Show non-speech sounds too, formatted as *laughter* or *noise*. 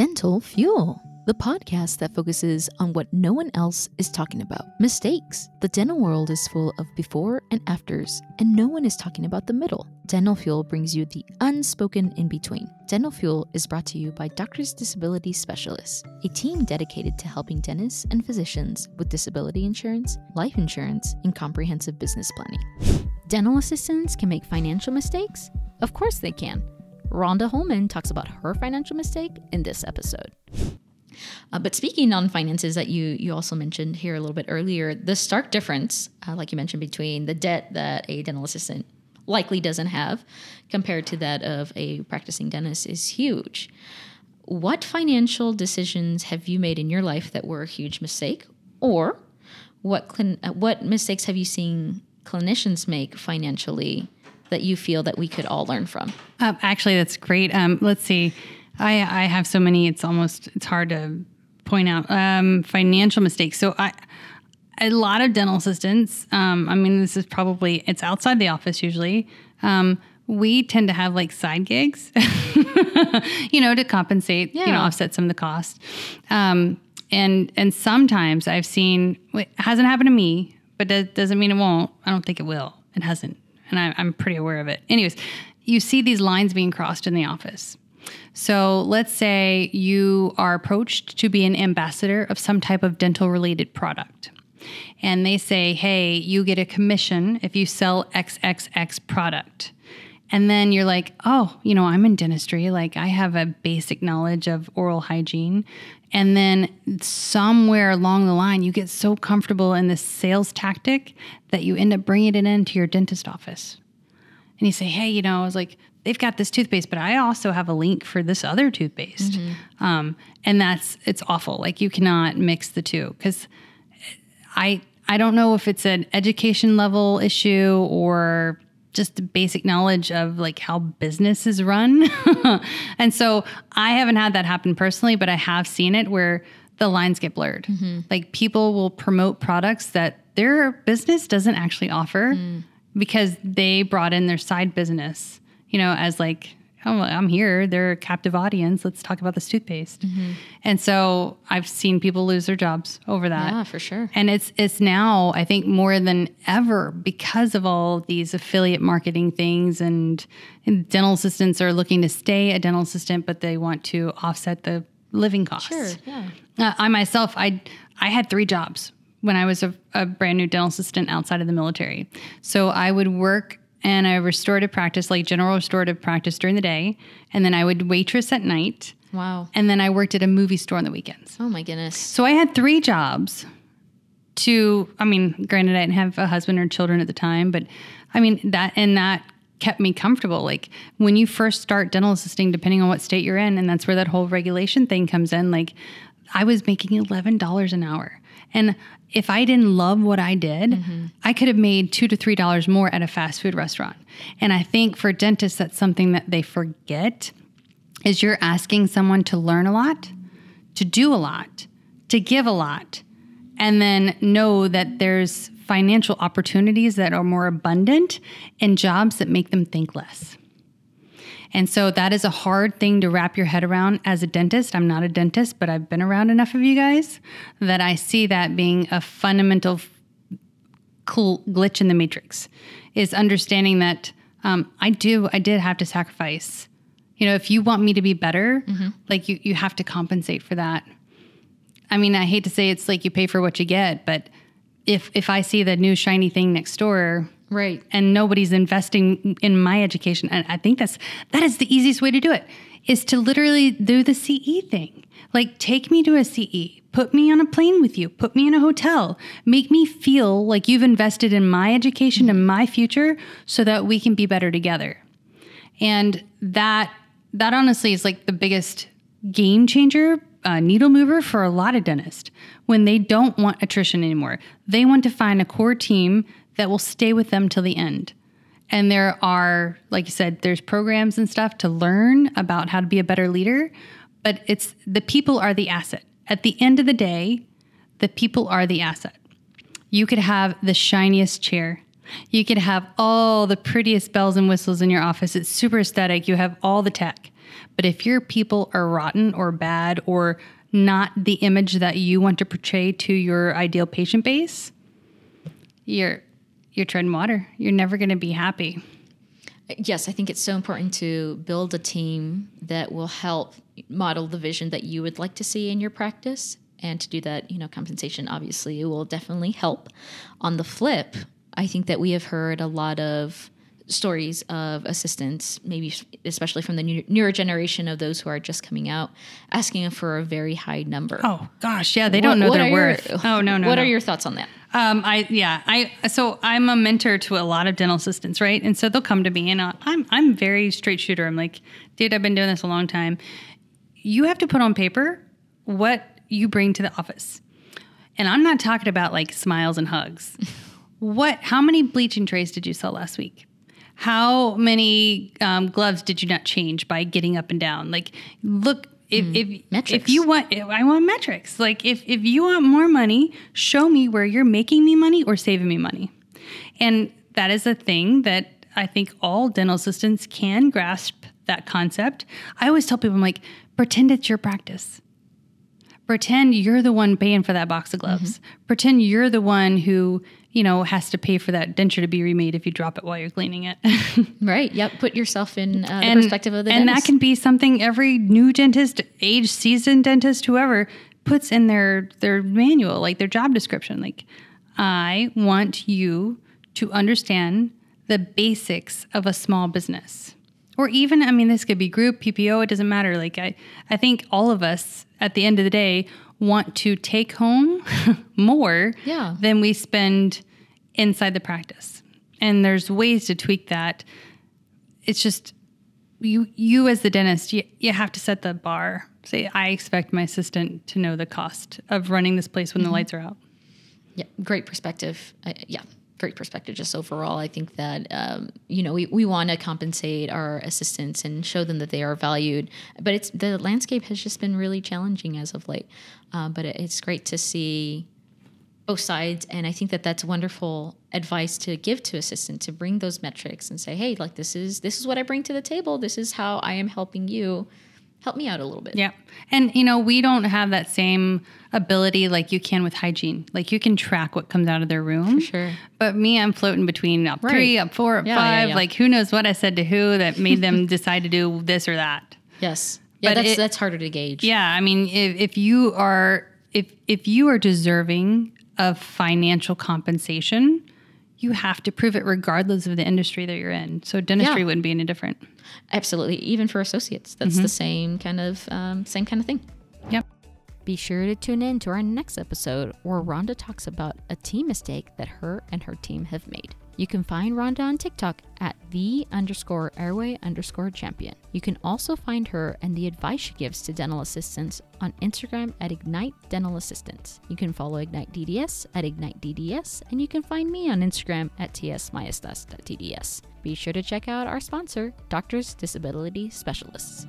Dental Fuel, the podcast that focuses on what no one else is talking about mistakes. The dental world is full of before and afters, and no one is talking about the middle. Dental Fuel brings you the unspoken in between. Dental Fuel is brought to you by Doctors Disability Specialists, a team dedicated to helping dentists and physicians with disability insurance, life insurance, and comprehensive business planning. Dental assistants can make financial mistakes? Of course they can. Ronda Holman talks about her financial mistake in this episode. Uh, but speaking on finances that you you also mentioned here a little bit earlier, the stark difference, uh, like you mentioned, between the debt that a dental assistant likely doesn't have compared to that of a practicing dentist is huge. What financial decisions have you made in your life that were a huge mistake, or what clin- what mistakes have you seen clinicians make financially that you feel that we could all learn from? Uh, actually, that's great. Um, let's see. I, I have so many. It's almost it's hard to point out um, financial mistakes. So I a lot of dental assistants. Um, I mean, this is probably it's outside the office usually. Um, we tend to have like side gigs, *laughs* you know, to compensate, yeah. you know, offset some of the cost. Um, and and sometimes I've seen it hasn't happened to me, but that doesn't mean it won't. I don't think it will. It hasn't and I, I'm pretty aware of it. Anyways, you see these lines being crossed in the office. So let's say you are approached to be an ambassador of some type of dental related product. And they say, hey, you get a commission if you sell XXX product. And then you're like, oh, you know, I'm in dentistry. Like, I have a basic knowledge of oral hygiene. And then somewhere along the line, you get so comfortable in this sales tactic that you end up bringing it into your dentist office. And you say, hey, you know, I was like, they've got this toothpaste, but I also have a link for this other toothpaste. Mm-hmm. Um, and that's, it's awful. Like, you cannot mix the two because I, I don't know if it's an education level issue or just basic knowledge of like how business is run. *laughs* and so I haven't had that happen personally, but I have seen it where the lines get blurred. Mm-hmm. Like people will promote products that their business doesn't actually offer mm. because they brought in their side business, you know, as like I'm here. They're a captive audience. Let's talk about this toothpaste. Mm-hmm. And so I've seen people lose their jobs over that. Yeah, for sure. And it's it's now I think more than ever because of all these affiliate marketing things and, and dental assistants are looking to stay a dental assistant, but they want to offset the living costs. Sure. Yeah. Uh, I myself, I I had three jobs when I was a, a brand new dental assistant outside of the military. So I would work and a restorative practice, like general restorative practice during the day. And then I would waitress at night. Wow. And then I worked at a movie store on the weekends. Oh my goodness. So I had three jobs to, I mean, granted, I didn't have a husband or children at the time, but I mean, that, and that kept me comfortable. Like when you first start dental assisting, depending on what state you're in, and that's where that whole regulation thing comes in, like I was making $11 an hour. And if I didn't love what I did, mm-hmm. I could have made two to three dollars more at a fast food restaurant. And I think for dentists, that's something that they forget is you're asking someone to learn a lot, to do a lot, to give a lot, and then know that there's financial opportunities that are more abundant and jobs that make them think less. And so that is a hard thing to wrap your head around as a dentist. I'm not a dentist, but I've been around enough of you guys that I see that being a fundamental cool glitch in the matrix is understanding that um, I do, I did have to sacrifice. You know, if you want me to be better, mm-hmm. like you, you have to compensate for that. I mean, I hate to say it's like you pay for what you get, but if if I see the new shiny thing next door, Right. And nobody's investing in my education. And I think that's that is the easiest way to do it is to literally do the CE thing. Like take me to a CE, put me on a plane with you, put me in a hotel, make me feel like you've invested in my education and my future so that we can be better together. And that that honestly is like the biggest game changer uh, needle mover for a lot of dentists when they don't want attrition anymore. They want to find a core team that will stay with them till the end. And there are, like you said, there's programs and stuff to learn about how to be a better leader, but it's the people are the asset. At the end of the day, the people are the asset. You could have the shiniest chair. You could have all the prettiest bells and whistles in your office. It's super aesthetic. You have all the tech. But if your people are rotten or bad or not the image that you want to portray to your ideal patient base, you're you're treading water. You're never going to be happy. Yes, I think it's so important to build a team that will help model the vision that you would like to see in your practice. And to do that, you know, compensation obviously will definitely help. On the flip, I think that we have heard a lot of stories of assistants, maybe especially from the new, newer generation of those who are just coming out, asking for a very high number. Oh gosh, yeah, they don't know their worth. Your, *laughs* oh no, no. What no. are your thoughts on that? Um, I yeah, I so I'm a mentor to a lot of dental assistants, right? And so they'll come to me, and uh, I'm I'm very straight shooter. I'm like, dude, I've been doing this a long time. You have to put on paper what you bring to the office, and I'm not talking about like smiles and hugs. *laughs* what? How many bleaching trays did you sell last week? How many um, gloves did you not change by getting up and down? Like, look if mm, if, metrics. if you want I want metrics. Like if if you want more money, show me where you're making me money or saving me money. And that is a thing that I think all dental assistants can grasp that concept. I always tell people I'm like pretend it's your practice. Pretend you're the one paying for that box of gloves. Mm-hmm. Pretend you're the one who you know, has to pay for that denture to be remade if you drop it while you're cleaning it. *laughs* right. Yep. Put yourself in uh, and, the perspective of the and dentist. that can be something every new dentist, age seasoned dentist, whoever puts in their their manual, like their job description. Like, I want you to understand the basics of a small business. Or even, I mean, this could be group, PPO, it doesn't matter. Like I, I think all of us at the end of the day want to take home *laughs* more yeah. than we spend inside the practice. And there's ways to tweak that. It's just you you as the dentist, you, you have to set the bar. Say, I expect my assistant to know the cost of running this place when mm-hmm. the lights are out. Yeah, great perspective. Yeah, great perspective just overall. I think that, um, you know, we, we want to compensate our assistants and show them that they are valued. But it's the landscape has just been really challenging as of late. Uh, but it, it's great to see both sides. And I think that that's wonderful advice to give to assistants to bring those metrics and say, hey, like this is this is what I bring to the table. This is how I am helping you help me out a little bit. Yeah. And you know, we don't have that same ability like you can with hygiene. Like you can track what comes out of their room. For sure. But me, I'm floating between up right. three, up four, up yeah, five. Yeah, yeah. Like who knows what I said to who that made them *laughs* decide to do this or that. Yes. Yeah, but that's it, that's harder to gauge. Yeah. I mean, if, if you are if if you are deserving of financial compensation, you have to prove it regardless of the industry that you're in. So dentistry yeah. wouldn't be any different. Absolutely, even for associates, that's mm-hmm. the same kind of um, same kind of thing. Yep. Be sure to tune in to our next episode where Ronda talks about a team mistake that her and her team have made. You can find Ronda on TikTok at the underscore airway underscore champion. You can also find her and the advice she gives to dental assistants on Instagram at Ignite Dental Assistants. You can follow Ignite DDS at Ignite DDS, and you can find me on Instagram at tsmaestas.tds. Be sure to check out our sponsor, Doctors Disability Specialists.